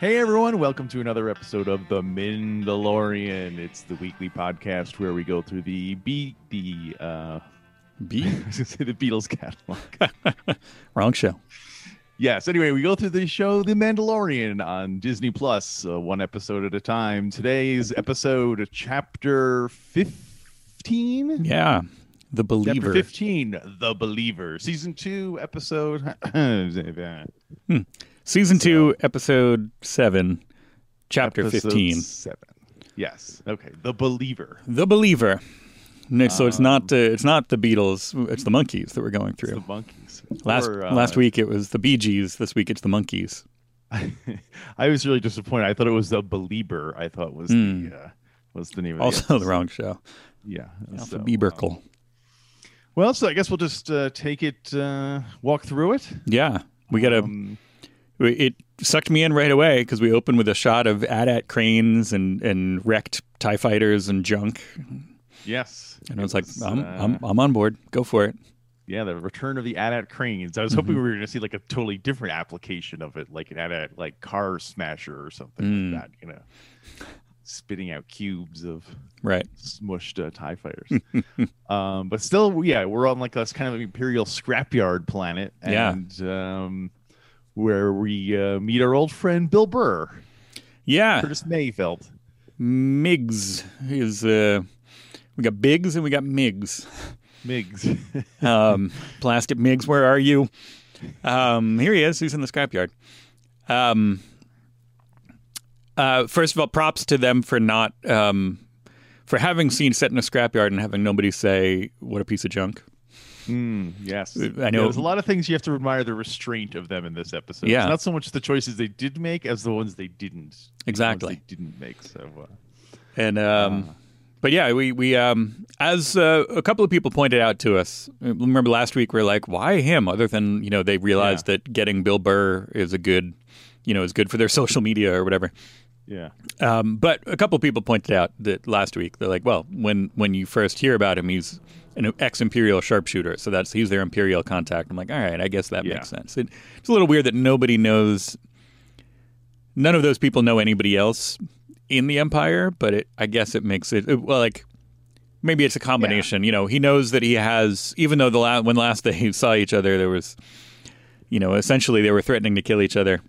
Hey everyone, welcome to another episode of The Mandalorian. It's the weekly podcast where we go through the beat the uh B? I was gonna say the Beatles catalog. Wrong show. yes, anyway, we go through the show The Mandalorian on Disney Plus, uh, one episode at a time. Today's episode chapter 15. Yeah. The Chapter Believer. 15, The Believer. Season 2, episode Season 2, episode 7, chapter episode 15. 7. Yes. Okay, The Believer. The Believer. No, so it's not uh, it's not the Beatles, it's the Monkees that we're going It's the through. Monkees. Last Or, uh, last week it was the Bee Gees, this week it's the Monkees. I was really disappointed. I thought it was the Belieber. I thought was the uh, was the name of the Also the episode. wrong show. Yeah. Alpha so, Bieberkel. um, well, so I guess we'll just uh, take it, uh, walk through it. Yeah. We got to Um, it sucked me in right away because we opened with a shot of AT-AT cranes and, and wrecked TIE fighters and junk. yes. And I It was like, I'm, uh, I'm, I'm on board. Go for it. yeah, the return of the AT-AT cranes. I was Mm-hmm. hoping we were going to see like a totally different application of it, like an AT-AT like car smasher or something Mm. like that. You know, spitting out cubes of Right. smushed uh, tie fighters. um, but still, yeah, we're on like this kind of imperial scrapyard planet, Yeah. and um, where we uh, meet our old friend Bill Burr, Yeah. Curtis Mayfeld. Migs is uh we got Biggs and we got Migs. Migs. Um Plastic Migs, where are you? Um here he is, he's in the scrapyard. Um uh first of all, props to them for not um for having seen set in a scrapyard and having nobody say what a piece of junk. Mm, yes, I Yeah, know- there's a lot of things you have to admire the restraint of them in this episode. Yeah. It's not so much the choices they did make as the ones they didn't. The Exactly. they didn't make. So. Uh, And um but yeah, we we um as uh, a couple of people pointed out to us. Remember last week we are like, why him? Other than you know they realized that getting Bill Burr is a good, you know, is good for their social media or whatever. yeah. Um, but a couple of people pointed out that last week they're like, well, when when you first hear about him, he's an ex-imperial sharpshooter, so that's he's their imperial contact. I'm like, all right, I guess that Yeah. makes sense. It, it's a little weird that nobody knows. None of those people know anybody else in the empire, but it, I guess it makes it it- well, like maybe it's a combination. You know, he knows that he has, even though the la- when last they saw each other, there was, you know, essentially they were threatening to kill each other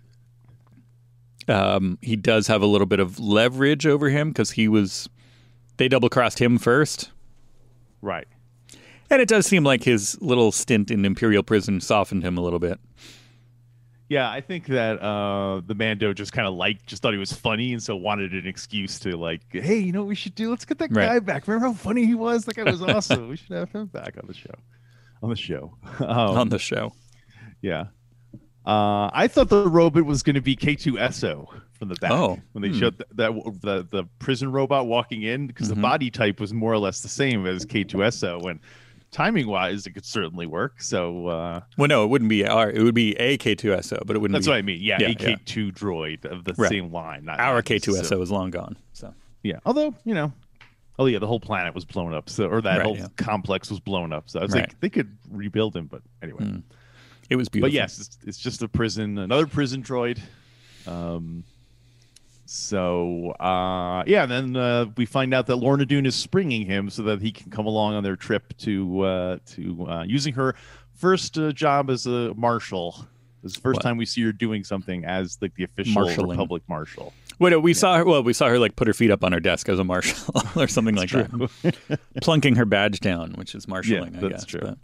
um, he does have a little bit of leverage over him because he was they double crossed him first, Right. And it does seem like his little stint in Imperial prison softened him a little bit. Yeah, I think that uh, the Mando just kind of liked, just thought he was funny, and so wanted an excuse to like, hey, you know what we should do? Let's get that Right. guy back. Remember how funny he was? That guy was awesome. we should have him back on the show. On the show. Um, on the show. yeah. Uh, I thought the robot was going to be K2SO from the back Oh, when they hmm. showed th- that the the prison robot walking in because Mm-hmm. the body type was more or less the same as K2SO. And timing wise, it could certainly work. So uh, Well, no, it wouldn't be our. It would be a K2SO, but it wouldn't be that's be what I mean. Yeah, Yeah, a K2 droid of the Right. same line. Not our not K2SO necessarily- is long gone. So Yeah, although you know, oh yeah, the whole planet was blown up, so or that Right, whole yeah. complex was blown up. So I was Right. like, they could rebuild him, but anyway. Mm. it was beautiful. But yes, it's, it's just a prison, another prison droid. Um, so uh, yeah, and then uh, we find out that Lorna Doone is springing him so that he can come along on their trip to uh, to uh, using her first uh, job as a marshal. This is the first What? time we see her doing something as like the official Marshalling. Republic marshal. Wait, we saw her. Well, we saw her like put her feet up on her desk as a marshal or something like that, plunking her badge down, which is marshaling. I that's guess. true. but-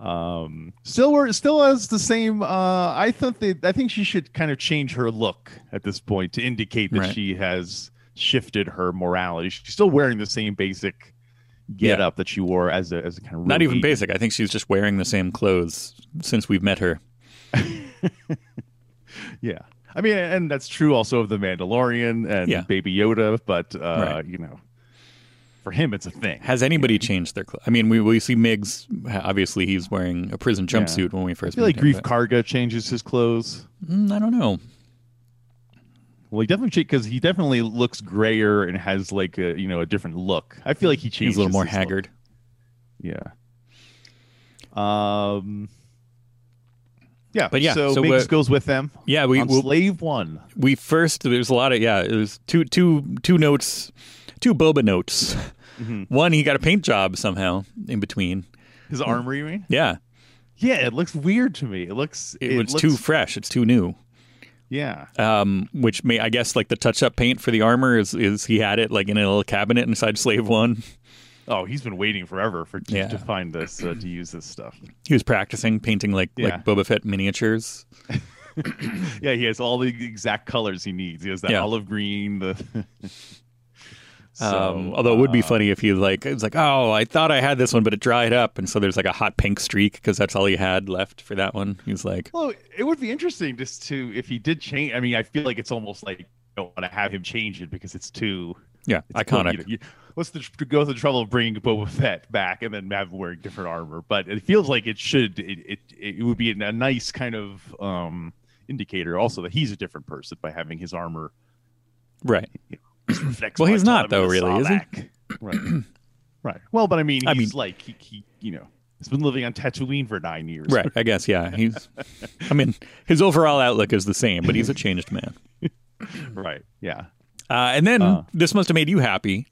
Um, still, we're still has the same. Uh, I thought they. I think she should kind of change her look at this point to indicate that Right. she has shifted her morality. She's still wearing the same basic get Yeah. up that she wore as a as a kind of Not even agent. basic. I think she's just wearing the same clothes since we've met her. Yeah, I mean, and that's true also of the Mandalorian and Yeah. Baby Yoda. But uh, Right. you know, for him, it's a thing. Has anybody changed their clothes? I mean, we, we see Migs. Obviously, he's wearing a prison jumpsuit when we first. I feel like him, Greef Karga changes his clothes. Mm, I don't know. Well, he definitely because he definitely looks grayer and has like a you know a different look. I feel like he changes. He's a little more his look. haggard. Yeah. Um. Yeah, But yeah, so, so, Migs goes with them. Yeah, we on we'll- Slave One. we first there's a lot of yeah it was two two two notes two boba notes Mm-hmm. one he got a paint job somehow in between His armor, you mean? yeah Yeah, it looks weird to me. It looks. it, It, was looks, too fresh it's too new Yeah. um which may i guess like the touch up paint for the armor is is he had it like in a little cabinet inside slave one Oh, he's been waiting forever for Yeah. to find this uh, to use this stuff. he was practicing painting like Yeah. like boba fett miniatures Yeah, he has all the exact colors he needs. He has that Yeah. olive green. The so, um, although it would be uh, funny if he like it's like oh I thought I had this one but it dried up and so there's like a hot pink streak because that's all he had left for that one. He's like Well, it would be interesting just to if he did change. I mean, I feel like it's almost like you don't want to have him change it because it's too yeah it's iconic. You know, you- what's the to go through the trouble of bringing Boba Fett back and then have him wearing different armor? But it feels like it should. It it, it would be a nice kind of um indicator also that he's a different person by having his armor. Right. reflects Well, he's not, though, really, is he? Right. right. Well, but I mean, I he's mean- like he, he you know he's been living on Tatooine for nine years. Right. I guess, yeah. He's I mean, his overall outlook is the same, but he's a changed man. right. Yeah. Uh, and then Uh. this must have made you happy.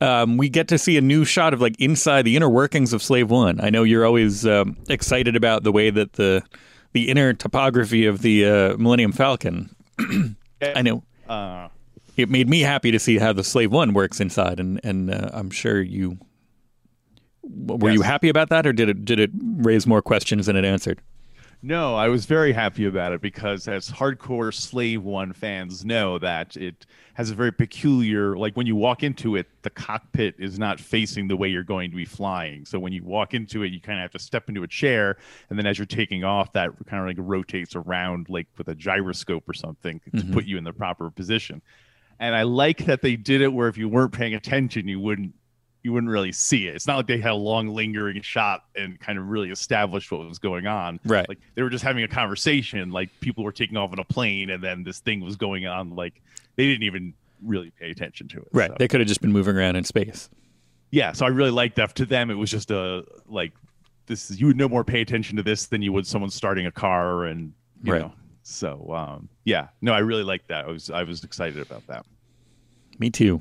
Um, we get to see a new shot of like inside the inner workings of Slave One. I know you're always um, excited about the way that the the inner topography of the uh, Millennium Falcon. I know Uh, it made me happy to see how the Slave One works inside, and and uh, I'm sure you were you happy about that, or did it did it raise more questions than it answered? No, I was very happy about it because, as hardcore Slave One fans know, that it has a very peculiar. Like when you walk into it, the cockpit is not facing the way you're going to be flying. So when you walk into it, you kind of have to step into a chair, and then as you're taking off, that kind of like rotates around, like with a gyroscope or something, to put you in the proper position. And I like that they did it where if you weren't paying attention, you wouldn't you wouldn't really see it. It's not like they had a long lingering shot and kind of really established what was going on. Right. Like they were just having a conversation, like people were taking off on a plane and then this thing was going on. Like they didn't even really pay attention to it. Right. So, They could have just been moving around in space. yeah. So I really liked that. To them, it was just a like this is you would no more pay attention to this than you would someone starting a car and you Right. know. So um yeah. No, I really liked that. I was I was excited about that. Me too.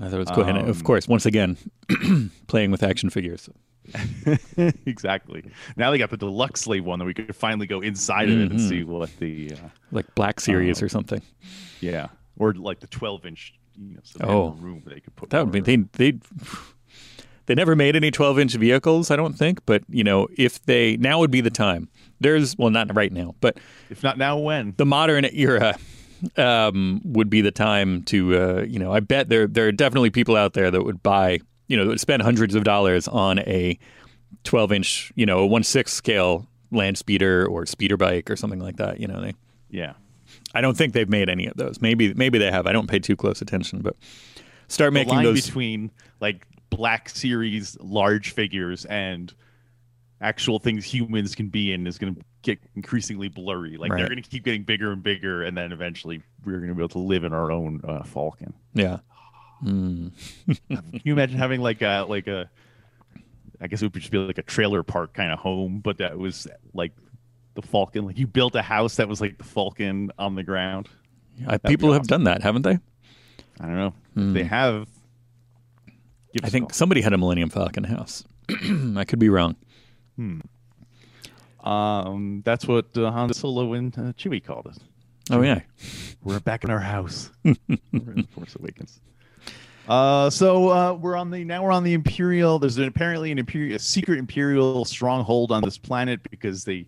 I thought it was cool. and of Um, course, once again, playing with action figures. exactly. Now they got the deluxe slave one that we could finally go inside of it and see what the uh, Like Black Series Oh. or something. yeah, or like the twelve inch. You know, so Oh. room they could put. That would be they they they never made any 12 inch vehicles, I don't think. But you know, if they now would be the time. There's well, not right now, but If not now, when? the modern era um, would be the time to uh, you know. I bet there there are definitely people out there that would buy you know that would spend hundreds of dollars on a 12 inch you know a one six scale land speeder or speeder bike or something like that. You know they. Yeah. I don't think they've made any of those. Maybe maybe they have. I don't pay too close attention, but start The making line those. between like Black Series large figures and actual things humans can be in is going to get increasingly blurry. Like Right. they're going to keep getting bigger and bigger, and then eventually we're going to be able to live in our own uh, Falcon. yeah. Mm. Can you imagine having like a like a I guess it would just be like a trailer park kind of home, but that was like the Falcon. Like you built a house that was like the Falcon on the ground. I, be people have done that, haven't they? I don't know. If they have. I think somebody had a Millennium Falcon house. I could be wrong. Um, that's what uh, Han Solo and uh, Chewie called us. Oh yeah. We're back in our house. in Force Awakens. Uh, so uh, we're on the now we're on the Imperial. There's an, apparently an Imperial, a secret Imperial stronghold on this planet because they,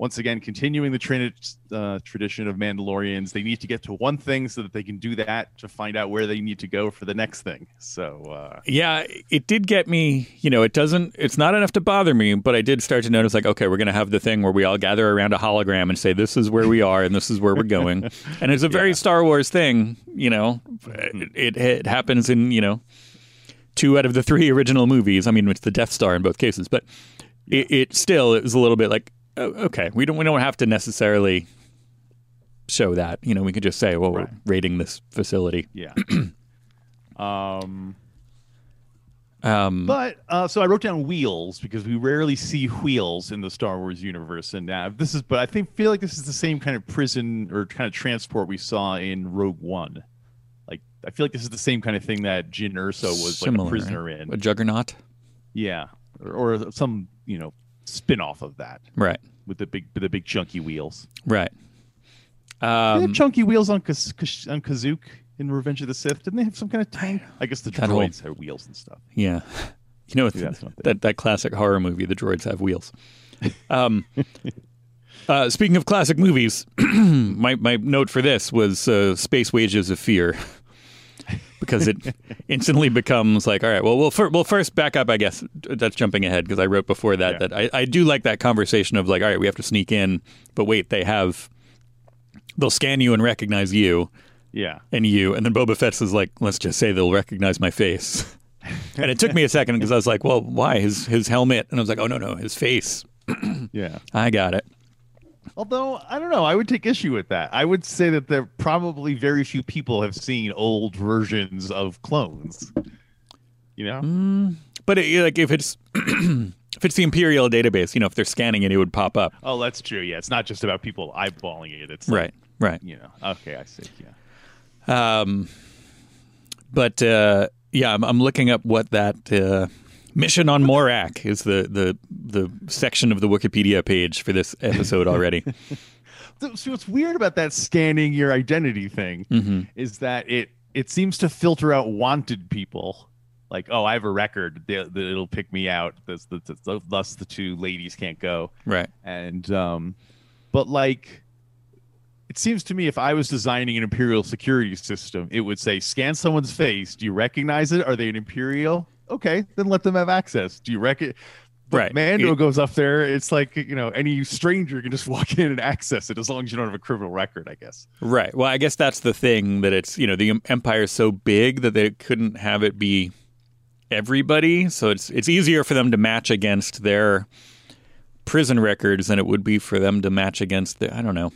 once again, continuing the trini- uh, tradition of Mandalorians, they need to get to one thing so that they can do that to find out where they need to go for the next thing. So uh, Yeah, it did get me. You know, it doesn't. It's not enough to bother me, but I did start to notice, like, okay, we're going to have the thing where we all gather around a hologram and say, "This is where we are, and this is where we're going." and it's a very Yeah. Star Wars thing. You know, it, it, it happens in you know two out of the three original movies. I mean, it's the Death Star in both cases, but it, it still is a little bit like, okay, we don't we don't have to necessarily show that. You know, we could just say, well, Right. we're raiding this facility. yeah. um, Um, But uh, so I wrote down wheels because we rarely see wheels in the Star Wars universe, and uh, this is. But I think feel like this is the same kind of prison or kind of transport we saw in Rogue One. Like I feel like this is the same kind of thing that Jyn Erso was similar, like a prisoner in. a juggernaut. Yeah, or, or some you know spin off of that Right. With the big the big chunky wheels. Right. they Um, had chunky wheels on Kaz- Kaz- on Kashyyyk in Revenge of the Sith. Didn't they have some kind of tank? I guess the That whole- droids had wheels and stuff. Yeah. You know, Maybe that's not there. that, that classic horror movie, The Droids Have Wheels. Um, uh, speaking of classic movies, my, my note for this was uh, Space Wages of Fear. because it instantly becomes like, all right, well, we'll, fir- well first back up, I guess. That's jumping ahead because I wrote before that Yeah. that I, I do like that conversation of like, all right, we have to sneak in, but wait, they have, they'll scan you and recognize you Yeah. and you. And then Boba Fett's is like, let's just say they'll recognize my face. and it took me a second because I was like, well, why? His his helmet. And I was like, oh, no, no, his face. Yeah. I got it. Although I don't know, I would take issue with that. I would say that there probably very few people have seen old versions of clones. You know? But it, like if it's if it's the Imperial database, you know, if they're scanning it, it would pop up. Oh, that's true. Yeah, it's not just about people eyeballing it. It's like, Right, right. You know. Okay, I see. Yeah. Um, but uh, yeah, I'm, I'm looking up what that uh, mission on Morak is the, the the section of the Wikipedia page for this episode already. So, what's weird about that scanning your identity thing Mm-hmm. is that it it seems to filter out wanted people. Like, oh, I have a record. they- they- It'll pick me out. Thus, the, the, thus the two ladies can't go. right. and um but like it seems to me if i was designing an imperial security system it would say scan someone's face do you recognize it are they an imperial okay then let them have access do you reckon Right. Mando It- goes up there. It's like you know any stranger can just walk in and access it as long as you don't have a criminal record. I guess. Right. Well, I guess that's the thing that it's you know the empire is so big that they couldn't have it be everybody, so it's it's easier for them to match against their prison records than it would be for them to match against the I don't know.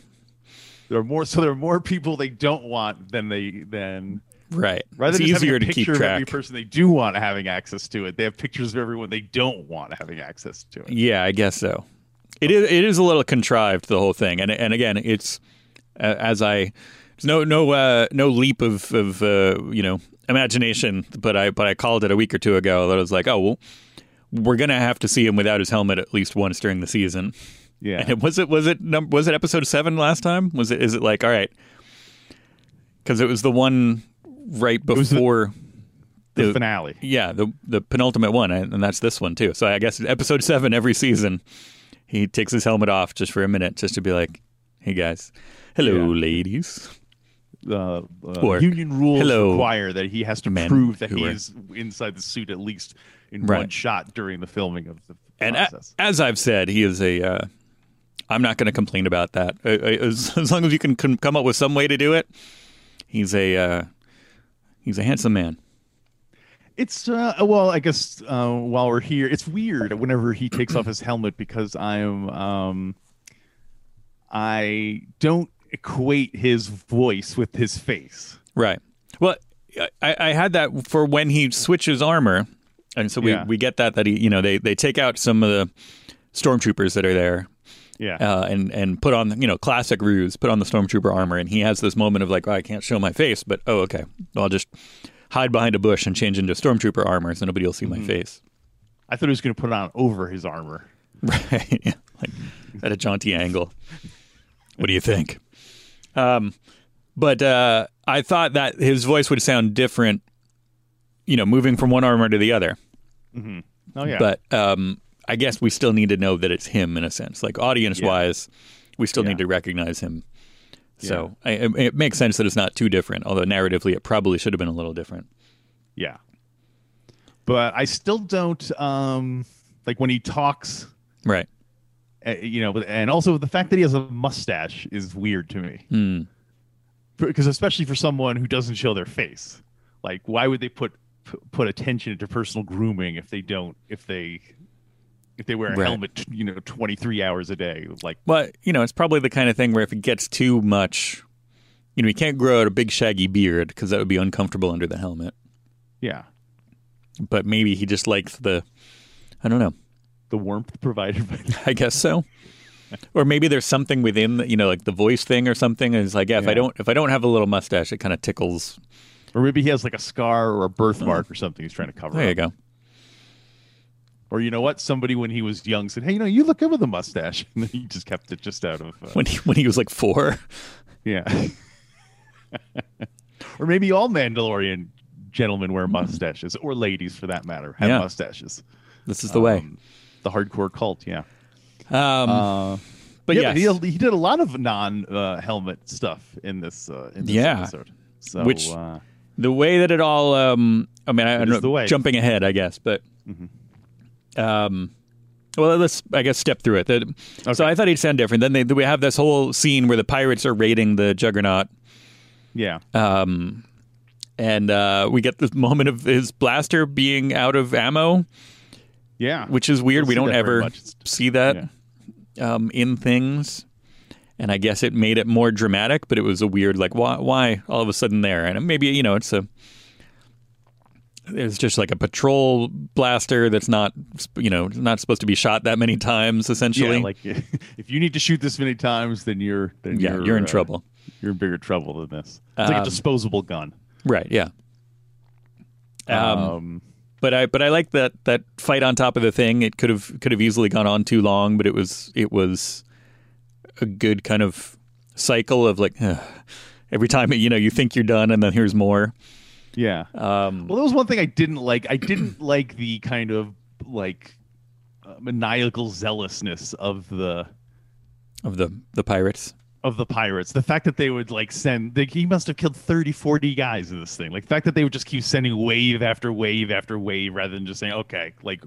There are more. So there are more people they don't want than they than Right. rather it's easier to keep picture of every person they do want having access to it. They have pictures of everyone they don't want having access to it. Yeah, I guess so. It is it is a little contrived the whole thing, and and again, it's uh, as I there's no no uh, no leap of of uh, you know imagination, but I but I called it a week or two ago that I was like, oh well, we're gonna have to see him without his helmet at least once during the season. Yeah. And it, was it was it num- was it episode seven last time? Was it is it like all right? Because it was the one right before the the- finale. yeah, the the penultimate one, and that's this one too. So I guess episode seven every season, he takes his helmet off just for a minute, just to be like, "Hey guys, hello, Yeah. ladies." Uh, uh, union rules "Hello, require that he has to prove that he are-" is inside the suit at least in Right. one shot during the filming of the And a, process. as I've said, he is a. Uh, I'm not going to complain about that. As, as long as you can come up with some way to do it, he's a uh, he's a handsome man. It's uh, well, I guess uh, while we're here, it's weird whenever he takes off his helmet because I'm um, I don't equate his voice with his face. Right. Well, I, I had that for when he switches armor, and so we, Yeah. we get that that he you know they they take out some of the stormtroopers that are there, Yeah, uh, and and put on you know classic ruse, put on the stormtrooper armor, and he has this moment of like, oh, I can't show my face, but oh, okay, I'll just hide behind a bush and change into stormtrooper armor, so nobody will see my face. I thought he was going to put it on over his armor. Right? yeah. Like at a jaunty angle. What do you think? Um, but uh, I thought that his voice would sound different, you know, moving from one armor to the other. Oh yeah, But um, I guess we still need to know that it's him in a sense. Like audience wise, we still Yeah. need to recognize him. So I, it, makes sense that it's not too different, although narratively it probably should have been a little different. yeah. But I still don't um like when he talks. Right. uh, you know, and also the fact that he has a mustache is weird to me. Hmm. Because especially for someone who doesn't show their face, like why would they put put attention into personal grooming if they don't if they if they wear a Right. helmet, you know, twenty three hours a day? Like, But you know, it's probably the kind of thing where if it gets too much, you know, you can't grow out a big shaggy beard because that would be uncomfortable under the helmet. yeah, but maybe he just likes the. I don't know. The warmth provided by I guess so. Or maybe there's something within, the, you know, like the voice thing or something. And it's like, yeah, if I don't, if I don't have a little mustache, it kind of tickles. Or maybe he has like a scar or a birthmark or something he's trying to cover. There you go. Or you know what? Somebody when he was young said, "Hey, you know, you look good with a mustache," and then he just kept it just out of. Uh, When he when he was like four. yeah. or maybe all Mandalorian gentlemen wear mustaches, or ladies for that matter have Yeah. mustaches. This is the way. Um, the hardcore cult, yeah. Um, Uh, but yeah, yes. he, he did a lot of non-helmet stuff in this uh, in this Yeah. episode. So, Which- uh, the way that it all um i mean i, I don't know the way. Mm-hmm. jumping ahead i guess but um well let's i guess step through it. The- so i thought he'd sound different. Then they, we have this whole scene where the pirates are raiding the juggernaut. Yeah, um and uh we get this moment of his blaster being out of ammo. Yeah, which is weird. Don't we don't ever see that um in things. And I guess it made it more dramatic, but it was a weird like why why all of a sudden there, and maybe you know it's a it's just like a patrol blaster that's not you know not supposed to be shot that many times essentially. yeah. Like if you need to shoot this many times, then you're then Yeah, you're, you're in uh, trouble. You're in bigger trouble than this. It's like Um, a disposable gun. right? Yeah. Um, Um, but I but I like that that fight on top of the thing. It could have could have easily gone on too long, but it was it was a good kind of cycle of like every time you know you think you're done and then here's more. Yeah. Um, Well, that was one thing I didn't like. I didn't like the kind of like uh, maniacal zealousness of the of the the pirates. of the pirates. The fact that they would like send they, he must have killed 30 40 guys in this thing. Like the fact that they would just keep sending wave after wave after wave rather than just saying, "Okay, like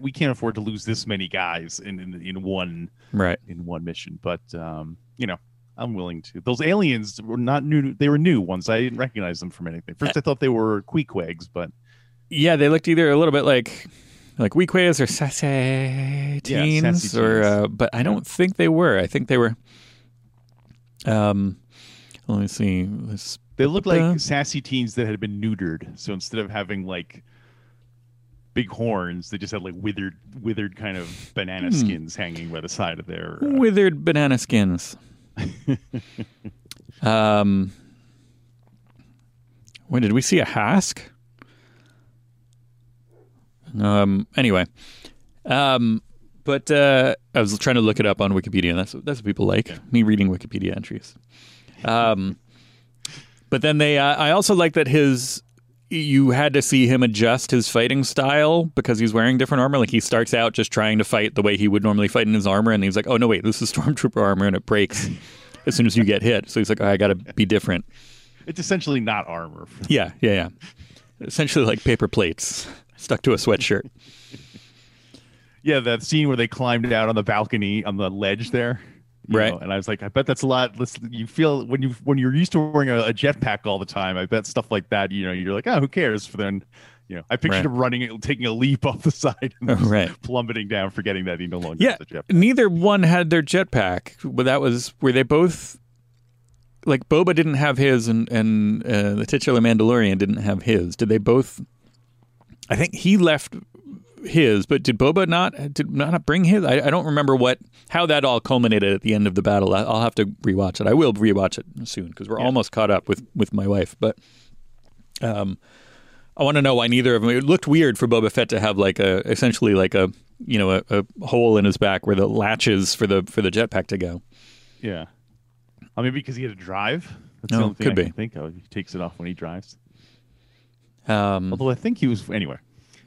we can't afford to lose this many guys in in, in one Right. in one mission." But um, you know, I'm willing to. Those aliens were not new. They were new ones. I didn't recognize them from anything. First, I thought they were Queequegs, but Yeah, they looked either a little bit like like Weequays or sassy teens, sassy or uh, but I don't think they were. I think they were. Um, let me see. This, They look Uh, like sassy teens that had been neutered. So instead of having like big horns, they just had like withered, withered kind of banana Hmm. skins hanging by the side of their. Uh, withered banana skins. um, when did we see a Hask? Um. Anyway, um, but uh, I was trying to look it up on Wikipedia, and that's that's what people like me reading Wikipedia entries. Um, but then they, uh, I also like that his. You had to see him adjust his fighting style because he's wearing different armor. Like he starts out just trying to fight the way he would normally fight in his armor, and he's like, "Oh no, wait, this is stormtrooper armor, and it breaks as soon as you get hit." So he's like, oh, "I got to be different." it's essentially not armor. Yeah, yeah, yeah. Essentially like paper plates stuck to a sweatshirt. yeah, that scene where they climbed out on the balcony on the ledge there. Right. know, and I was like, I bet that's a lot. You feel when you when you're used to wearing a, a jetpack all the time. I bet stuff like that. You know, you're like, oh, who cares? For then, you know, I pictured Right. him running, taking a leap off the side, and Oh, right. plummeting down, forgetting that he no longer Yeah, has a jetpack. neither one had their jetpack. But that was were they both like Boba didn't have his, and and uh, the titular Mandalorian didn't have his. Did they both? I think he left his, but did Boba not did not bring his? I, I don't remember what how that all culminated at the end of the battle. I, I'll have to rewatch it. I will rewatch it soon because we're almost caught up with with my wife. But um, I want to know why neither of them. It looked weird for Boba Fett to have like a essentially like a you know a, a hole in his back where the latches for the for the jetpack to go. Yeah. I mean, because he had to drive. That's Oh, the only thing could I be. think of. He takes it off when he drives. Um, Although I think he was anyway.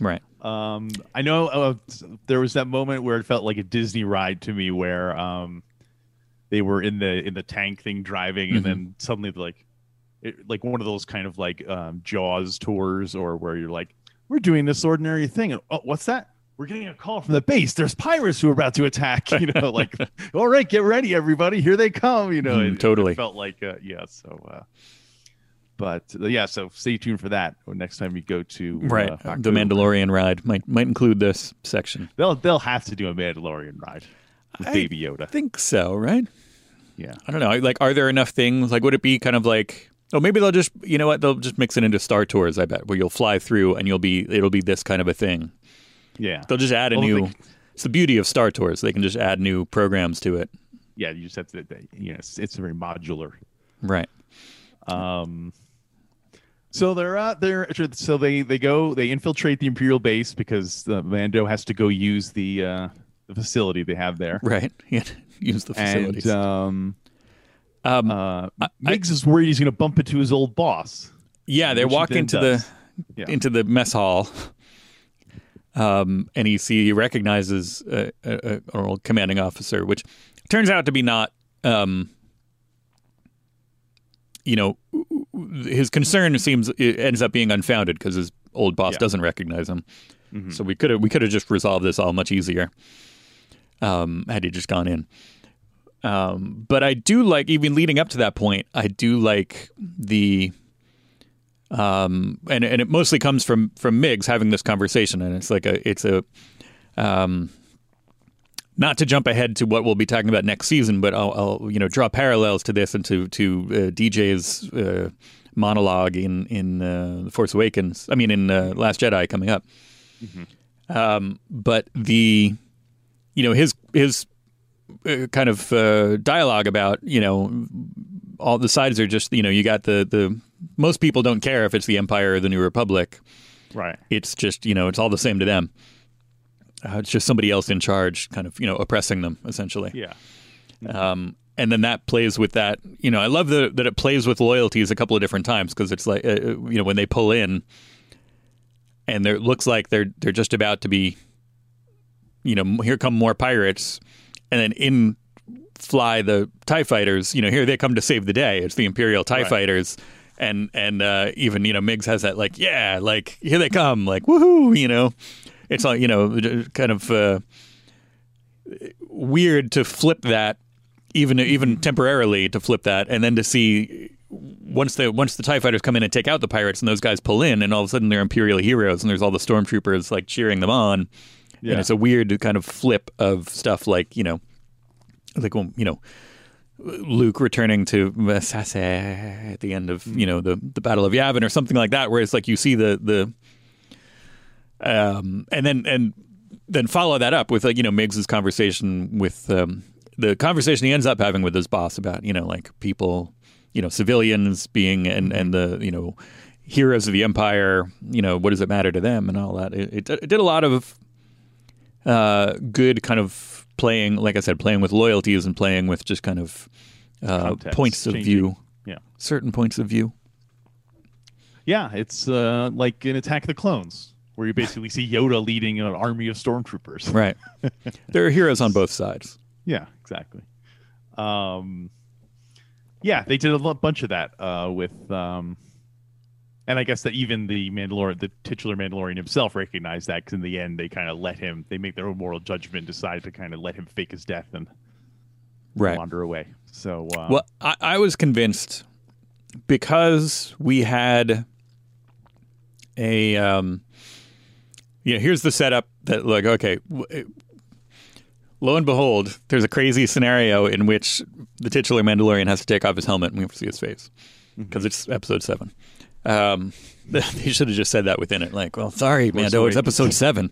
Right. Um, I know uh, there was that moment where it felt like a Disney ride to me, where um, they were in the in the tank thing driving, Mm-hmm. and then suddenly like, it, like one of those kind of like um, Jaws tours, or where you're like, we're doing this ordinary thing, and oh, what's that? We're getting a call from the base. There's pirates who are about to attack. You know, like, all right, get ready, everybody. Here they come. You know, Mm, it- it totally. felt like, uh, yeah. So, uh, but uh, yeah, so stay tuned for that next time you go to Right. uh, the Mandalorian ride might might include this section. They'll they'll have to do a Mandalorian ride with I Baby Yoda. I think so, right? Yeah. I don't know. Like, are there enough things? Like, would it be kind of like Oh, maybe they'll just you know what they'll just mix it into Star Tours. I bet where you'll fly through and you'll be it'll be this kind of a thing. Yeah. They'll just add a Well, new. they- It's the beauty of Star Tours. They can just add new programs to it. Yeah, you just have to. You know, it's, it's very modular. Right. So they're out there. So they they go they infiltrate the Imperial base because the Mando has to go use the uh, the facility they have there. Right. Yeah. Use the facilities. And um, um, uh, Migs is worried he's going to bump into his old boss. yeah, they walk into does. the Yeah. into the mess hall. Um, and he see he recognizes a, an old commanding officer, which turns out to be not, um, you know, his concern seems it ends up being unfounded because his old boss Yeah. doesn't recognize him. Mm-hmm. So we could have we could have just resolved this all much easier um, had he just gone in. Um, but I do like even leading up to that point. I do like the um, and and it mostly comes from from Migs having this conversation, and it's like a it's a um, not to jump ahead to what we'll be talking about next season, but I'll, I'll you know draw parallels to this and to to uh, DJ's uh, monologue in in uh, the Force Awakens. I mean, in uh, Last Jedi coming up. Um, but the you know his his uh, kind of uh, dialogue about you know all the sides are just you know you got the the most people don't care if it's the Empire or the New Republic. Right. It's just you know it's all the same to them. Uh, it's just somebody else in charge, kind of you know oppressing them essentially. Yeah. Um, and then that plays with that. You know, I love the, that it plays with loyalties a couple of different times because it's like uh, you know when they pull in, and there it looks like they're they're just about to be, you know, here come more pirates, and then in fly the Tie fighters. You know, here they come to save the day. It's the Imperial Tie Right. fighters. And and uh, even you know Migs has that like yeah like here they come like woohoo you know it's all you know kind of uh, weird to flip that even even temporarily to flip that and then to see once the once the tie fighters come in and take out the pirates and those guys pull in and all of a sudden they're imperial heroes and there's all the stormtroopers like cheering them on Yeah. and it's a weird kind of flip of stuff like you know like well, you know Luke returning to Sase at the end of you know the the Battle of Yavin or something like that, where it's like you see the the um and then and then follow that up with like you know Migs's conversation with um, the conversation he ends up having with his boss about you know like people you know civilians being and and the you know heroes of the empire you know what does it matter to them and all that it, it, it did a lot of uh, good kind of playing, like I said, playing with loyalties and playing with just kind of uh, Context points of changing. view, Yeah. certain points of view. Yeah, it's uh, like in Attack of the Clones, where you basically see Yoda leading an army of stormtroopers. Right. there are heroes on both sides. Yeah, exactly. Um, yeah, they did a bunch of that uh, with, um, and I guess that even the Mandalorian, the titular Mandalorian himself, recognized that because in the end they kind of let him. They make their own moral judgment, decide to kind of let him fake his death and Right. wander away. So, uh, Well, I, I was convinced because we had a, um, you know, here's the setup that, like, okay, lo and behold, there's a crazy scenario in which the titular Mandalorian has to take off his helmet and we have to see his face because it's episode seven. Um, they should have just said that within it. Like, well, sorry, Mando, it's Awakens. episode seven.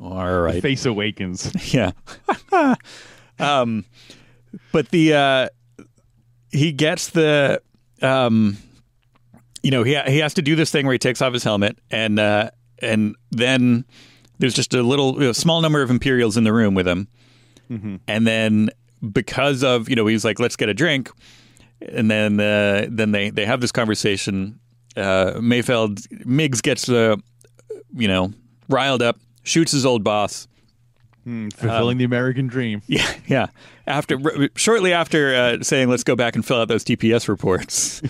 All right. Face awakens. Yeah. um, but the uh, he gets the um, you know he he has to do this thing where he takes off his helmet and uh, and then there's just a little you know, small number of Imperials in the room with him, and then because of you know he's like let's get a drink, and then uh, then they they have this conversation. Uh, Mayfeld Migs gets uh, you know riled up, shoots his old boss. fulfilling the American dream. Yeah, yeah. After r- shortly after uh, saying, "Let's go back and fill out those TPS reports."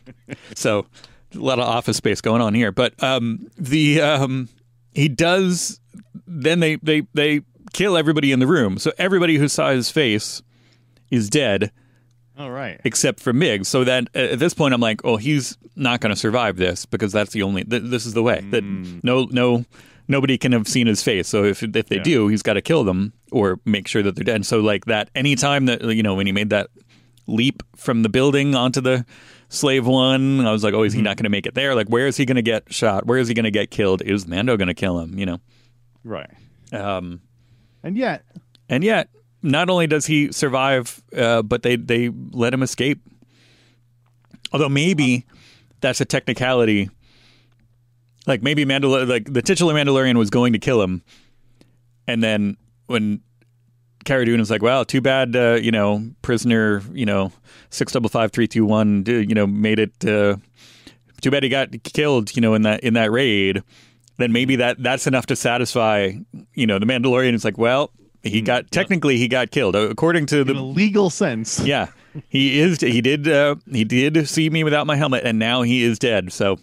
so a lot of office space going on here, but um, the um, he does. Then they they they kill everybody in the room. So everybody who saw his face is dead All right. except for Mig. So that at this point, I'm like, oh, he's not going to survive this because that's the only. Th- this is the way that no no nobody can have seen his face. So if if they Yeah. do, he's got to kill them or make sure that they're dead. So like that, anytime that you know when he made that leap from the building onto the Slave One. I was like, oh, is he not going to make it there? Like, where is he going to get shot? Where is he going to get killed? Is Mando going to kill him? You know. Right. Um, And yet, and yet, not only does he survive, uh, but they they let him escape. Although maybe that's a technicality. Like maybe Mandal- like the titular Mandalorian was going to kill him, and then when Cara Dune was like, "Well, too bad, uh, you know, prisoner, you know, six double five three two one, you know, made it. Uh, too bad he got killed, you know, in that in that raid." Then maybe that that's enough to satisfy, you know, the Mandalorian. is like, well, he got technically he got killed according to the legal sense, yeah. He is he did uh, he did see me without my helmet, and now he is dead. So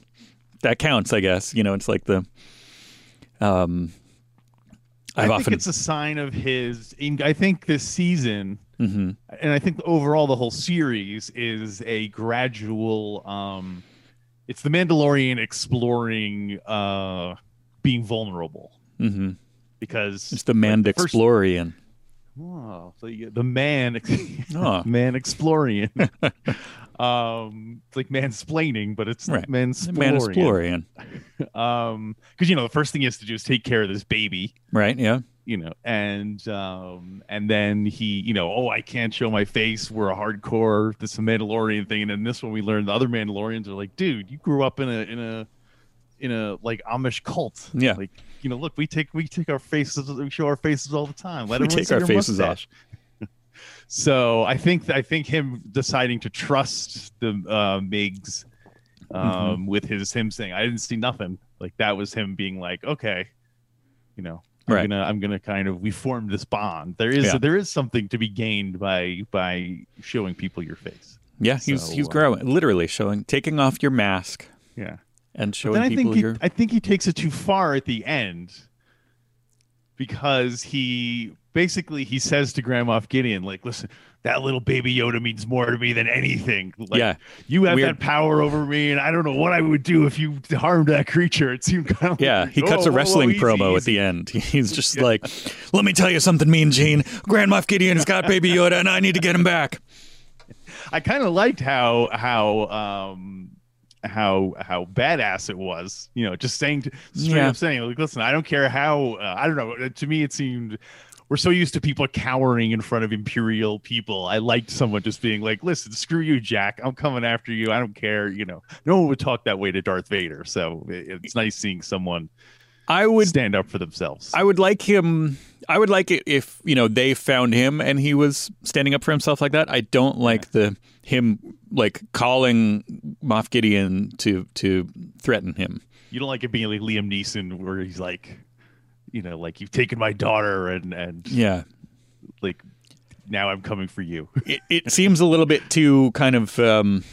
that counts, I guess. You know, it's like the um. I I've think often it's a sign of his. I think this season, Mhm. and I think overall the whole series is a gradual. um It's the Mandalorian exploring, uh being vulnerable mm-hmm. because it's the man Oh, so you, the man, Oh. man explorian. um, it's like mansplaining, but it's Right. man The man Explorian. Um, because you know the first thing he has to do is take care of this baby, Right? Yeah. you know, and um, and then he, you know, oh, I can't show my face. We're a hardcore. This is a Mandalorian thing, and then this one we learned the other Mandalorians are like, dude, you grew up in a in a in a like Amish cult. Yeah. like you know, look, we take we take our faces, we show our faces all the time. Let We take our faces off. So I think I think him deciding to trust the uh, Migs um, Mm-hmm. with his him saying I didn't see nothing like that was him being like okay, you know I'm Right. gonna I'm gonna kind of we formed this bond. There is Yeah. there is something to be gained by by showing people your face. Yeah. He's So, he's uh, growing, literally showing, taking off your mask Yeah. And showing then I people think he. I think he takes it too far at the end because he basically he says to Grand Moff Gideon like listen that little baby Yoda means more to me than anything like Yeah. you have Weird. that power over me and I don't know what I would do if you harmed that creature it seemed kind of Yeah, like, he cuts "Whoa, a wrestling whoa, easy, promo at the end. He's just like, "Let me tell you something, Mean Gene. Grand Moff Gideon has got Baby Yoda, and I need to get him back." I kind of liked how how um how how badass it was. You know, just saying to, straight Yeah. up saying like, listen, I don't care how uh, I don't know. To me, it seemed we're so used to people cowering in front of imperial people. I liked someone just being like, listen, screw you, Jack. I'm coming after you. I don't care. You know, no one would talk that way to Darth Vader. So it, it's nice seeing someone I would, stand up for themselves. I would like him. I would like it if you know they found him and he was standing up for himself like that. I don't like the him like calling Moff Gideon to to threaten him. you don't like it being like Liam Neeson, where he's like, you know, like you've taken my daughter and and Yeah, like now I'm coming for you. it, it seems a little bit too kind of um,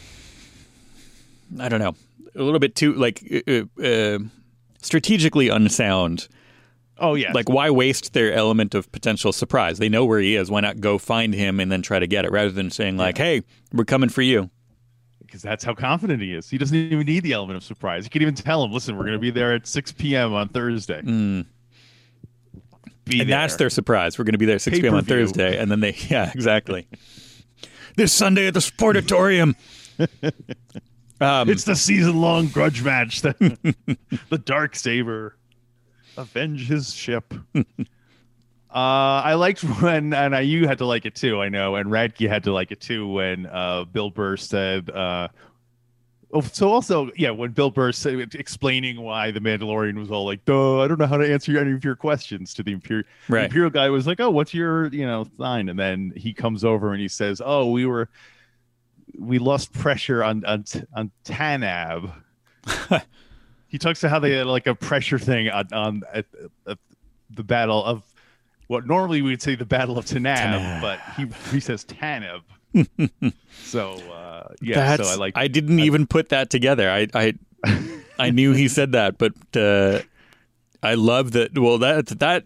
I don't know, a little bit too like uh, uh, strategically unsound. oh yeah, Like, why waste their element of potential surprise? They know where he is. Why not go find him and then try to get it, rather than saying like, "Hey, we're coming for you." because that's how confident he is. He doesn't even need the element of surprise. You can even tell him, listen, we're going to be there at 6 p.m. on Thursday. Mm. Be and there. that's their surprise. We're going to be there at 6 p.m. on. Thursday, and then they, yeah, exactly. this Sunday at the Sportatorium. um, It's the season-long grudge match. That the dark saber avenge his ship. uh, I liked when, and I, you had to like it too. I know, and Radke had to like it too when uh, Bill Burr said. Uh, Oh, so also, yeah, when Bill Burr said explaining why the Mandalorian was all like, "Duh, I don't know how to answer any of your questions," to the Imperial, the Imperial guy was like, "Oh, what's your, you know, sign?" And then he comes over and he says, "Oh, we were, we lost pressure on on on Tanab." he talks to how they had like a pressure thing on on at, at the battle of what normally we would say the battle of Tanab, Tanab. but he he says Tanab. so uh, yeah, That's, so I like I didn't even put that together. I, I, I knew he said that, but uh, I love that. Well, that that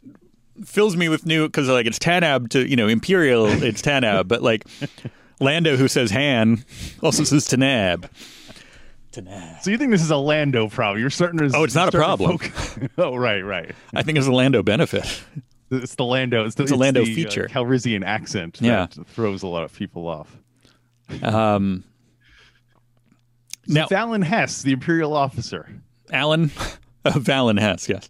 fills me with new because like it's Tanab to you know Imperial, it's Tanab, but like Lando who says Han also says Tanab. Tanab. So you think this is a Lando problem? You're starting to. Oh, it's not a problem. oh, right, right. I think it's a Lando benefit. It's the Lando. It's, the, It's a Lando the, uh, feature. Calrissian accent. Yeah. that throws a lot of people off. Um, Now- Valen Hess, the Imperial officer. Alan uh, Valen Hess, yes.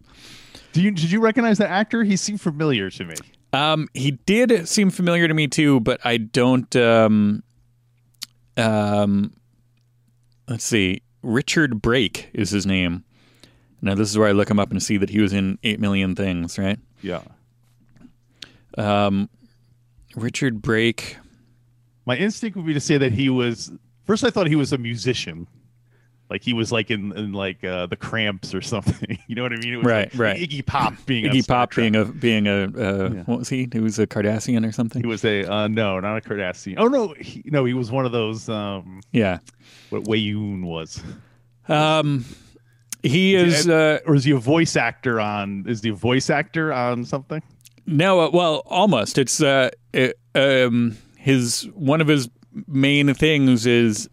Do you did you recognize that actor? He seemed familiar to me. Um, he did seem familiar to me too, but I don't. Um, um, let's see. Richard Brake is his name. Now this is where I look him up and see that he was in Eight Million Things, right? Yeah. Um, Richard Brake. My instinct would be to say that he was. First, I thought he was a musician, like he was like in, in like uh, the Cramps or something. you know what I mean? It was Right, like right. Iggy Pop being Iggy Pop being a being a uh, Yeah. what was he? He was a Cardassian or something. He was a uh, no, not a Cardassian. Oh no, he, no, he was one of those. Um, yeah. what Weyoun was, Um, he is. Uh, or is he a voice actor on? Is he a voice actor on something? No, uh, well, almost. It's uh, it, um, his one of his main things is,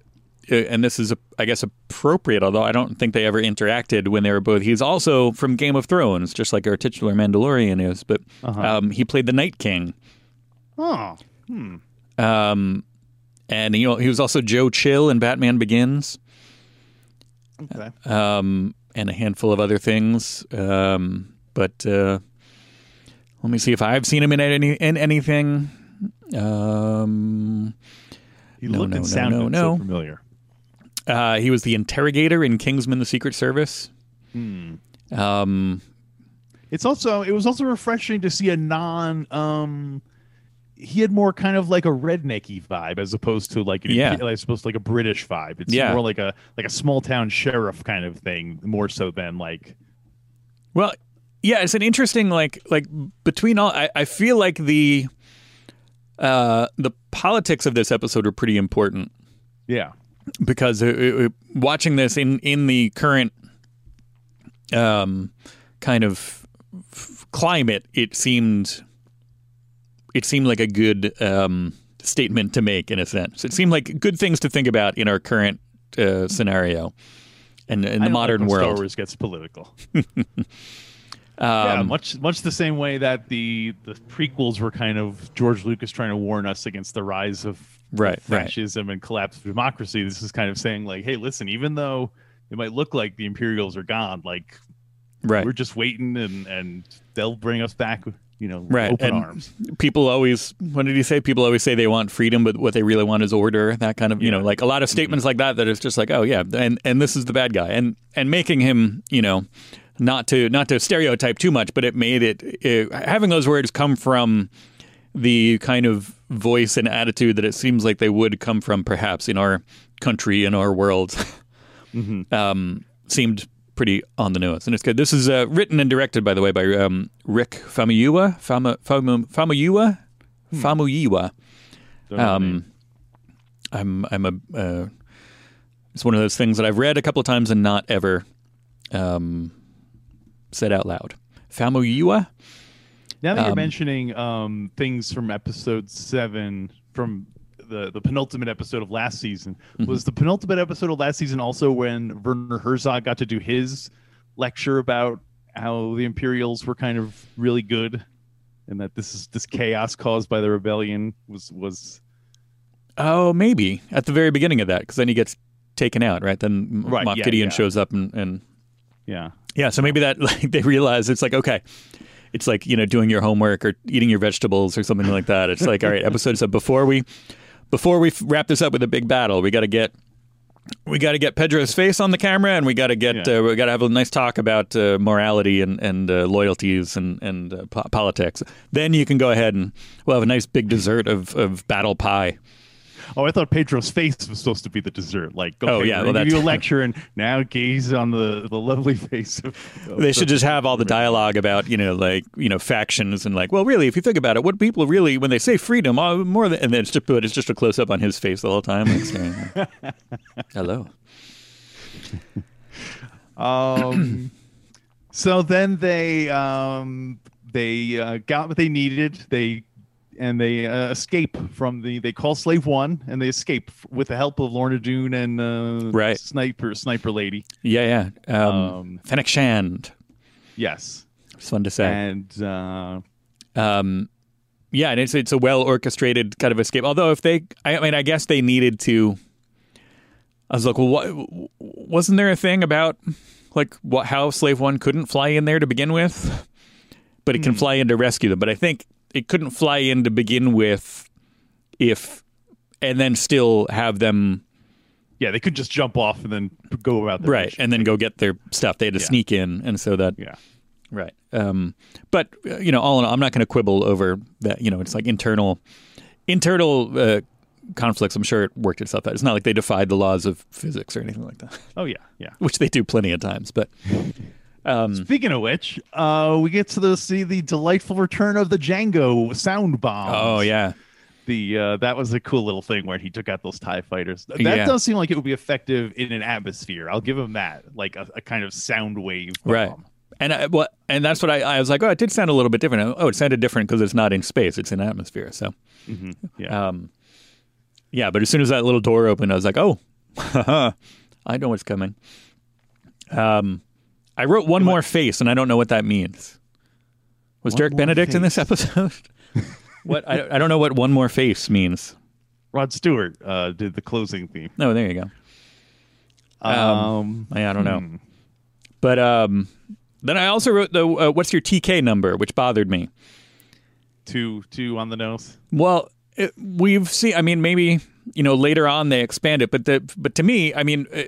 and this is, I guess, appropriate. Although I don't think they ever interacted when they were both. He's also from Game of Thrones, just like our titular Mandalorian is. But Uh-huh. um, he played the Night King, Oh, um, and you know he was also Joe Chill in Batman Begins, okay. um, and a handful of other things. Um, but uh, let me see if I've seen him in any in anything. Um, He No, looked no, and no, sounded no, so familiar. Uh, he was the interrogator in Kingsman: The Secret Service. Um, It's also it was also refreshing to see a non um he had more kind of like a rednecky vibe as opposed to like an Yeah. as opposed to like a British vibe. It's Yeah. more like a like a small town sheriff kind of thing, more so than like well, yeah, it's an interesting like like between all. I, I feel like the uh, the politics of this episode are pretty important. yeah. Because uh, uh, watching this in in the current um kind of f- climate it seemed it seemed like a good um statement to make in a sense it seemed like good things to think about in our current uh, scenario and in the modern like when Star Wars gets political. yeah, um, much much the same way that the the prequels were kind of George Lucas trying to warn us against the rise of Right, right. fascism and collapse of democracy. This is kind of saying like, hey, listen, even though it might look like the Imperials are gone, like right. we're just waiting and and they'll bring us back you know Right, open and- arms. people always what did he say? People always say they want freedom but what they really want is order that kind of you know like a lot of statements like that that is just like oh yeah and and this is the bad guy. And and making him you know not to not to stereotype too much but it made it, it having those words come from the kind of voice and attitude that it seems like they would come from perhaps in our country in our world um, seemed pretty on the nose, and it's good. This is uh, written and directed, by the way, by um, Rick Famuyiwa. Fama, Famu, Famuyiwa. Famuyiwa. Don't know Um. I'm I'm a. Uh, it's one of those things that I've read a couple of times and not ever um, said out loud. Famuyiwa. Now that you're um, mentioning um things from episode seven from the the penultimate episode of last season Mm-hmm. was the penultimate episode of last season also when werner herzog got to do his lecture about how the imperials were kind of really good and that this is this chaos caused by the rebellion was was Oh, maybe at the very beginning of that, because then he gets taken out, right? Then Right, Moff yeah, Gideon yeah. shows up and, and yeah Yeah, so maybe that like they realize it's like okay, it's like you know doing your homework or eating your vegetables or something like that. It's like all right, episode so before we before we wrap this up with a big battle, we got to get we got to get Pedro's face on the camera, and we got to get Yeah. uh, we got to have a nice talk about uh, morality and and uh, loyalties and and uh, po- politics. Then you can go ahead and we'll have a nice big dessert of of battle pie. Oh, I thought Pedro's face was supposed to be the dessert. Like, okay, Oh, yeah, well, gonna give you a lecture, and now gaze on the the lovely face of. of They should just have all the dialogue about you know like you know factions and like well really if you think about it what people really when they say freedom uh, more than and then it's just but it's just a close up on his face the whole time. Like, saying, Hello. Um, so then they um they uh, got what they needed. They and they uh, escape from the. They call Slave One, and they escape with the help of Lorna Doone and uh, Right. Sniper Sniper Lady. Yeah, yeah. Um, Um, Fennec Shand. Yes, It's fun to say. and uh, Um, yeah, and it's it's a well orchestrated kind of escape. Although if they, I mean, I guess they needed to. I was like, well, what, wasn't there a thing about like what how Slave One couldn't fly in there to begin with, but it can fly in to rescue them. But I think it couldn't fly in to begin with if and then still have them Yeah, they could just jump off and then go about their right mission. and then go get their stuff. They had to Yeah. sneak in, and so that Yeah. Right. Um, but uh, you know, all in all, I'm not going to quibble over that. You know, it's like internal, internal uh, conflicts. I'm sure it worked itself out. It's not like they defied the laws of physics or anything like that, Oh yeah, yeah. which they do plenty of times. But um, Speaking of which, uh, we get to the, see the delightful return of the Jango sound bomb. oh yeah, the uh, that was a cool little thing where he took out those Tie fighters. That Yeah. does seem like it would be effective in an atmosphere. I'll give him that, like a, a kind of sound wave. bomb. right. And I, what? And that's what I, I was like. Oh, it did sound a little bit different. Oh, it sounded different because it's not in space; it's in atmosphere. So, Yeah. um, yeah. But as soon as that little door opened, I was like, oh, I know what's coming. Um, I wrote one more face, and I don't know what that means. Was One Benedict in this episode? what I, I don't know what one more face means. Rod Stewart uh, did the closing theme. No, there you go. Um, I, I don't know, hmm. but um, then I also wrote the uh, what's your TK number, which bothered me. two two on the nose. Well, it, we've seen. I mean, maybe you know later on they expand it, but the but to me, I mean, uh,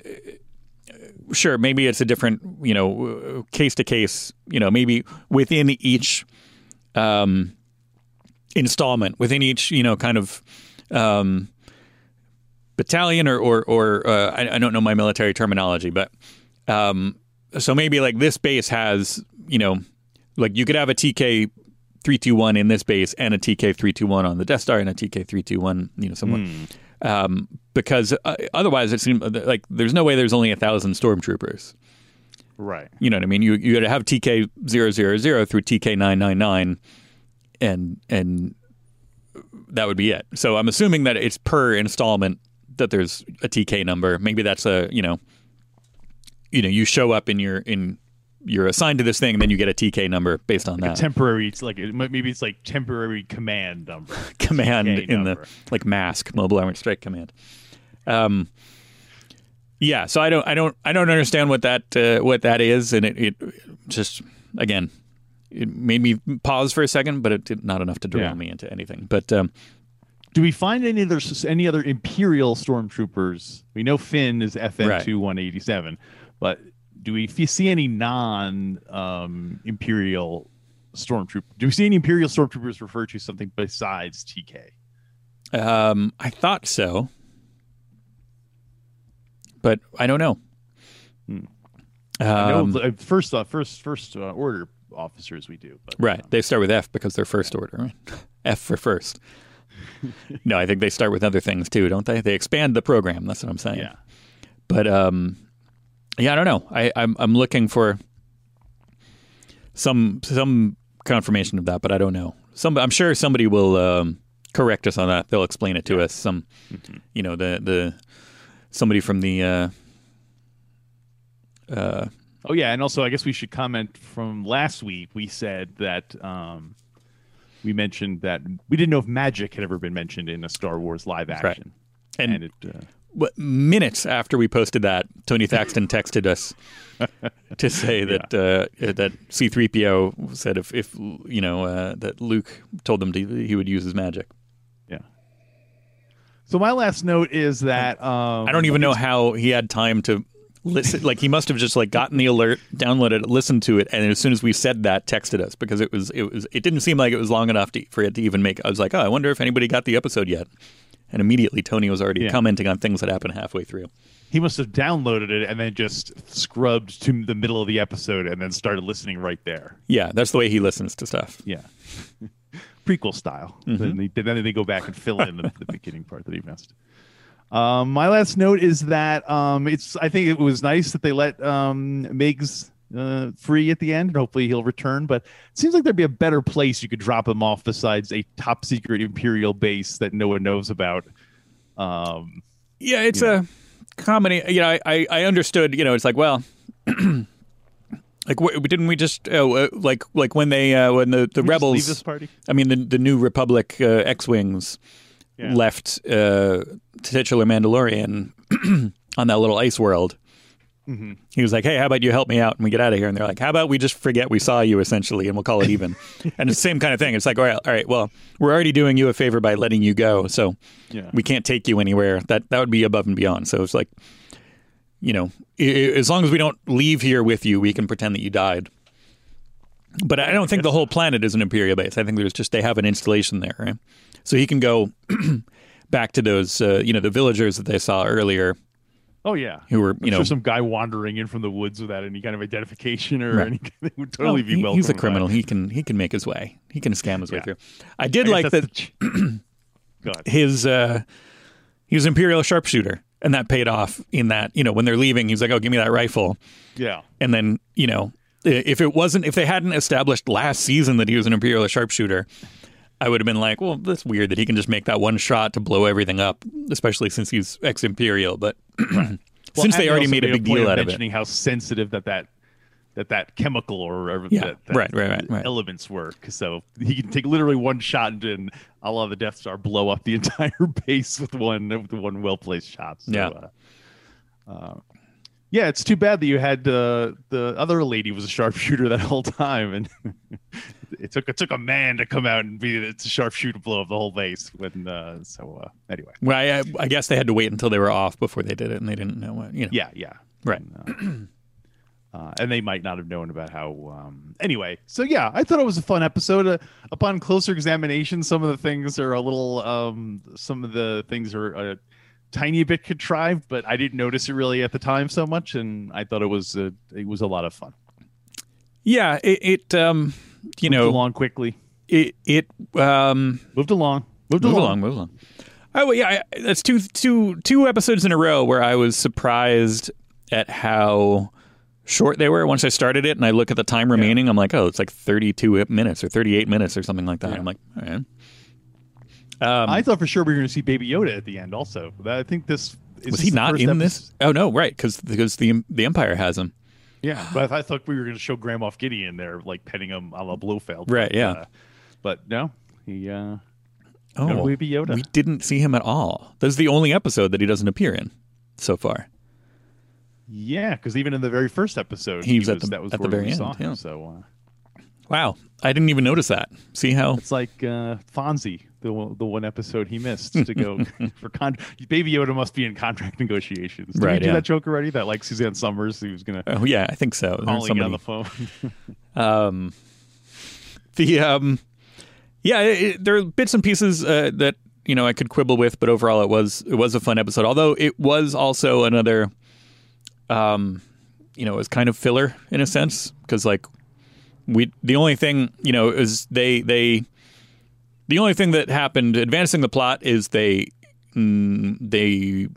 sure, maybe it's a different you know case to case. You know, maybe within each um, installment, within each you know kind of. Um, battalion or or, or uh, I, I don't know my military terminology, but um, so maybe like this base has you know like you could have a TK three two one in this base and a TK three two one on the Death Star and a TK three two one you know somewhere. Um, because uh, otherwise it seems like there's no way there's only a thousand stormtroopers. Right. You know what I mean? You you got to have TK 000 through TK 999 and and that would be it. So I'm assuming that it's per installment that there's a TK number. Maybe that's a, you know, you know, you show up in your in you're assigned to this thing and then you get a TK number based on A that. temporary. It's like it, maybe it's like temporary command number. command TK in number. the like mask mobile armored strike command um yeah so i don't i don't i don't understand what that uh, what that is and it, it just again it made me pause for a second but it did not enough to derail Yeah. me into anything but um Do we find any other any other Imperial stormtroopers? We know Finn is FN two one eighty seven, but do we see any non um, Imperial stormtrooper? Do we see any Imperial stormtroopers refer to something besides TK? um i thought so but i don't know know um, the, uh, first uh, first first uh, order officers we do, but Right. They start with F because they're first order, right? F for first. no, I think they start with other things too, don't they? They expand the program. That's what I'm saying. yeah, But um, yeah, I don't know. I, I'm I'm looking for some some confirmation of that, but I don't know. Some I'm sure somebody will um, correct us on that. They'll explain it to us. Some, you know, the the somebody from the uh, uh, Oh yeah, and also I guess we should comment from last week. We said that um, we mentioned that we didn't know if magic had ever been mentioned in a Star Wars live right. action, And- and, it uh, minutes after we posted that, Tony Thaxton texted us to say that uh, that C-3PO said if, if you know uh, that Luke told them to, he would use his magic. yeah. So my last note is that um, I don't even know how he had time to listen. Like he must have just like gotten the alert, downloaded it, listened to it, and as soon as we said that, texted us because it was it was it didn't seem like it was long enough to, for it to even make. I was like, oh, I wonder if anybody got the episode yet. And immediately Tony was already Yeah. commenting on things that happened halfway through. he must have downloaded it and then just scrubbed to the middle of the episode and then started listening right there. Yeah, that's the way he listens to stuff. Yeah. Prequel style. Then, they, then they go back and fill in the, the beginning part that he missed. Um, my last note is that um, it's. I think it was nice that they let um, Migs uh, free at the end. And hopefully he'll return. But it seems like there'd be a better place you could drop him off besides a top secret Imperial base that no one knows about. Um, Yeah, it's a comedy. You know, I, I, understood. You know, it's like, well, like didn't we just uh, like like when they uh, when the the rebels? this party. I mean, the the new Republic uh, X wings Yeah. left uh, titular Mandalorian on that little ice world. Mm-hmm. He was like, "Hey, how about you help me out and we get out of here?" And they're like, "How about we just forget we saw you essentially and we'll call it even?" and it's the same kind of thing. It's like, "All right, all right, well, we're already doing you a favor by letting you go, so Yeah. we can't take you anywhere. That that would be above and beyond." So it's like, you know, i- as long as we don't leave here with you, we can pretend that you died. But I don't think the whole planet is an Imperial base. I think there's just they have an installation there, right? So he can go back to those, uh, you know, the villagers that they saw earlier, Oh yeah. who were, I'm you know, sure some guy wandering in from the woods without any kind of identification or Right. anything would totally well, be welcome. he's a criminal. He can he can make his way. He can scam his way through. I did like that ahead. his uh he was imperial sharpshooter and that paid off in that you know when they're leaving he's like oh give me that rifle Yeah. and then you know if it wasn't if they hadn't established last season that he was an imperial sharpshooter i would have been like well that's weird that he can just make that one shot to blow everything up especially since he's ex-imperial but Well, since and they already also made a big deal of out of it mentioning how sensitive that that that that chemical or whatever Yeah, that, that right, right, right, right. elements were. So he can take literally one shot and, and a la the Death Star blow up the entire base with one with one well placed shot. So, Yeah. Uh, uh, yeah, it's too bad that you had uh, the other lady was a sharpshooter that whole time, and it took it took a man to come out and be it's a sharpshooter blow up the whole base. When uh, so uh, anyway, well I, I guess they had to wait until they were off before they did it and they didn't know what you know Yeah, yeah. Right. And, uh, uh, and they might not have known about how. Um, anyway, so yeah, I thought it was a fun episode. Uh, upon closer examination, some of the things are a little. Um, some of the things are a tiny bit contrived, but I didn't notice it really at the time so much, and I thought it was a, it was a lot of fun. yeah it, it um you Moved know along quickly. it it um Moved along. Moved move along. along, move along. Oh yeah, I, that's two two two episodes in a row where I was surprised at how short they were. Once I started it, and I look at the time remaining, I'm like, oh, it's like 32 minutes or 38 minutes or something like that. Yeah. I'm like, all right. Um, I thought for sure we were going to see Baby Yoda at the end. Also, I think this is was he the not in episode- this? Oh no, right, because because the the Empire has him. Yeah, but I thought we were going to show Grand Moff Gideon there, like petting him a la Blofeld. Right, But, yeah. uh, but no, he uh, Oh, Baby Yoda. we didn't see him at all. This is the only episode that he doesn't appear in so far. yeah, because even in the very first episode, He he was at the- that was at the very end, him. yeah. So uh, Wow, I didn't even notice that. See how? it's like uh, Fonzie, the one- the one episode he missed to go for con. Baby Yoda must be in contract negotiations. Did we Right, do yeah. that joke already? That like Suzanne Somers, he was going to Oh yeah, I think so. Calling somebody- on the phone. Um, the um, yeah, it- there are bits and pieces uh, that you know I could quibble with, but overall it was it was a fun episode. Although it was also another, um, you know, it was kind of filler in a sense because like we the only thing you know is they they the only thing that happened advancing the plot is they mm, they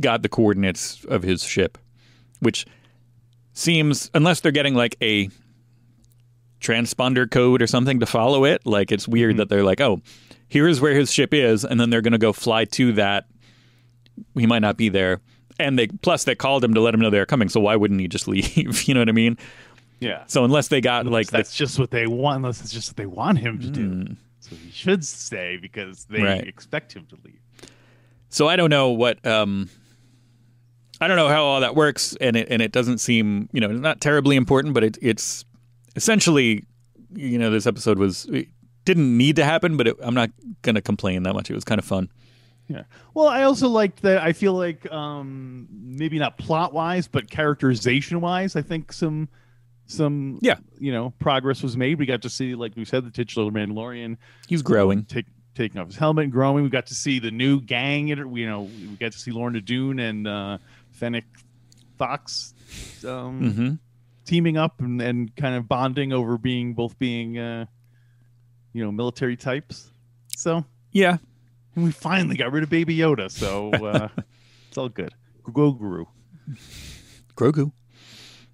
got the coordinates of his ship, which seems unless they're getting like a transponder code or something to follow it. Like it's weird that they're like, oh, here's where his ship is, and then they're going to go fly to that. He might not be there, and they plus they called him to let him know they're coming. So why wouldn't he just leave? you know what I mean? yeah, So unless they got like the, that's just what they want. Unless it's just what they want him to do. So he should stay because they. Right. expect him to leave. so I don't know what um. I don't know how all that works, and it and it doesn't seem you know not terribly important, but it, it's essentially you know this episode was it didn't need to happen, but it, I'm not gonna complain that much. It was kind of fun. Yeah. Well, I also liked that. I feel like um maybe not plot wise, but characterization wise, I think some some Yeah. you know progress was made. We got to see, like we said, the titular Mandalorian He's growing. take taking off his helmet and growing. We got to see the new gang. You know we got to see Lorna Doone and uh, Fennec Fox um, hmm teaming up and, and kind of bonding over being both being uh, you know military types. So Yeah, and we finally got rid of Baby Yoda, so uh, it's all good. Grogu. Grogu.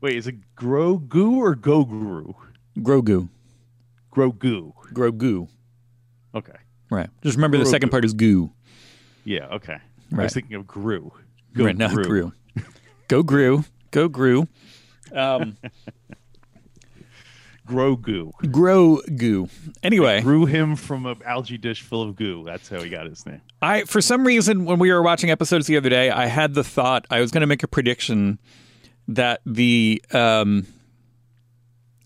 Wait, is it Grogu or Goguru? Grogu. Grogu. Grogu. Okay. Right. Just remember the second part is goo. Yeah. Okay. Right. I was thinking of Gru. right now, Gru. Go Gru. Go Gru. Um, Grogu. Grogu. Anyway, Grew him from an algae dish full of goo. That's how he got his name. I for some reason when we were watching episodes the other day, I had the thought I was going to make a prediction that the um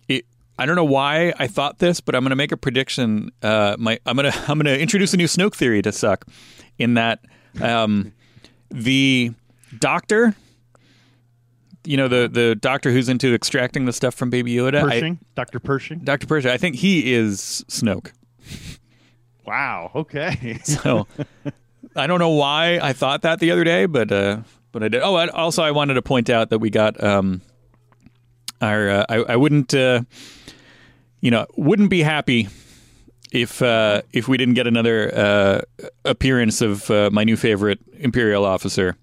it I don't know why I thought this, but I'm going to make a prediction uh my I'm going to I'm going to introduce a new Snoke theory to suck in that um the doctor you know the the doctor who's into extracting the stuff from baby Yoda, I- Pershing, Dr. Pershing. Dr. Pershing, I think he is Snoke. Wow. Okay. So I don't know why I thought that the other day, but uh, but I did. Oh, I, also I wanted to point out that we got um, our. Uh, I, I wouldn't, uh, you know, wouldn't be happy if uh, if we didn't get another uh, appearance of uh, my new favorite Imperial officer.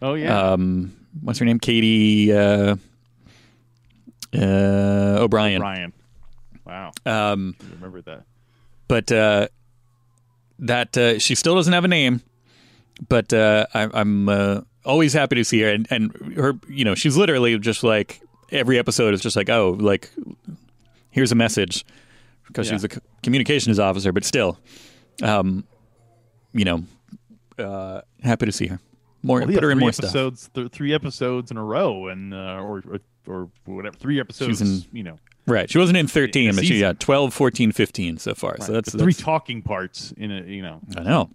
Oh yeah. Um, what's her name? Katy uh, uh, O'Brian. Ryan. Wow. Um, I remember that. but uh, that uh, she still doesn't have a name. But uh, I, I'm uh, always happy to see her, and, and her, you know, she's literally just like every episode is just like, oh, like here's a message because Yeah. she's a c- communications officer, but still, um, you know, uh, happy to see her. More, Well, put yeah, her in more stuff. episodes, Th- three episodes in a row, and uh, or, or or whatever. Three episodes. She's in- you know, Right. She wasn't in 13, A but she got 12, 14, 15 so far. So that's, the three that's talking parts in a. You know. I know.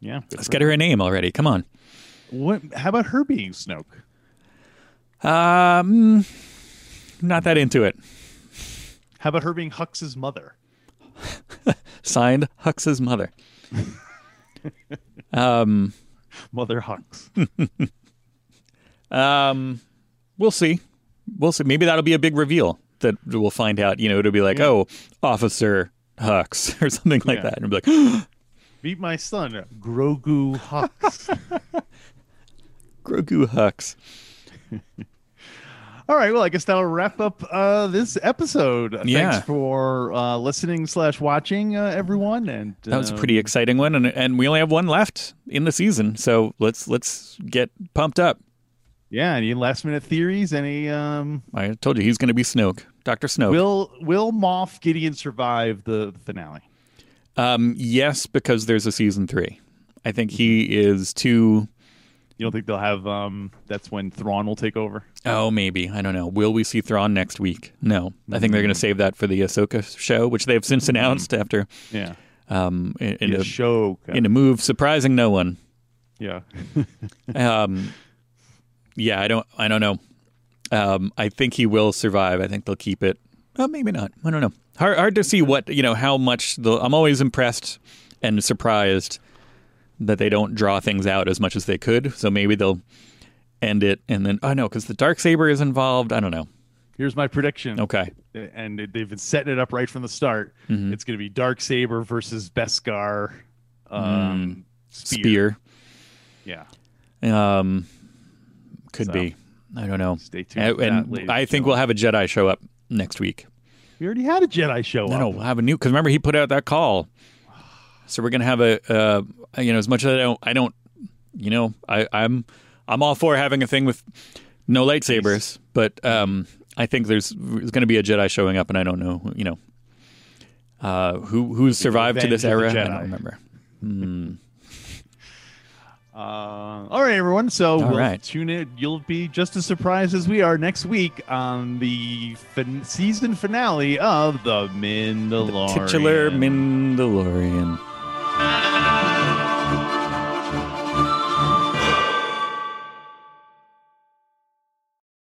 Yeah. Let's get her a name already. Come on. What? How about her being Snoke? Um, not that into it. How about her being Hux's mother? Signed, Hux's mother. um, Mother Hux. um, we'll see. We'll see. Maybe that'll be a big reveal that we'll find out. You know, it'll be like, Yeah. oh, Officer Hux or something like Yeah. that, and be like, Meet my son, Grogu Hux. Grogu Hux. All right. Well, I guess that'll wrap up uh, this episode. Yeah. Thanks for uh, listening slash watching, uh, everyone. And That was a um, pretty exciting one, and and we only have one left in the season, so let's let's get pumped up. Yeah. Any last minute theories? Any? Um, I told you he's going to be Snoke, Doctor Snoke. will Will Moff Gideon survive the finale? Um, yes, because there's a season three. I think he is too. You don't think they'll have? Um, that's when Thrawn will take over. Oh, maybe I don't know. Will we see Thrawn next week? No, I think they're going to save that for the Ahsoka show, which they have since announced after Yeah. um, in, in, Yeah, a, show. in a move surprising no one. yeah. Um, yeah, I don't. I don't know. Um, I think he will survive. I think they'll keep it. Oh, maybe not. I don't know. Hard, hard to see what you know. How much the. I'm always impressed and surprised that they don't draw things out as much as they could. So maybe they'll end it and then. Oh no, because the dark saber is involved. I don't know. Here's my prediction. Okay. And they've been setting it up right from the start. Mm-hmm. It's going to be Dark Saber versus Beskar. Um, Spear. Yeah. Um, could So, be. I don't know. Stay tuned. And, and I think we'll have a Jedi show up next week. We already had a Jedi show No, up. no, we'll have a new because remember he put out that call. So we're gonna have a, uh, you know, as much as I don't, I don't, you know, I, I'm, I'm all for having a thing with no lightsabers, but um, I think there's there's gonna be a Jedi showing up, and I don't know, you know, uh, who who's survived to this era. I don't remember. Uh, all right, everyone. So All we'll right. tune in. You'll be just as surprised as we are next week on the fin- season finale of The Mandalorian. Titular Mandalorian. Thank you.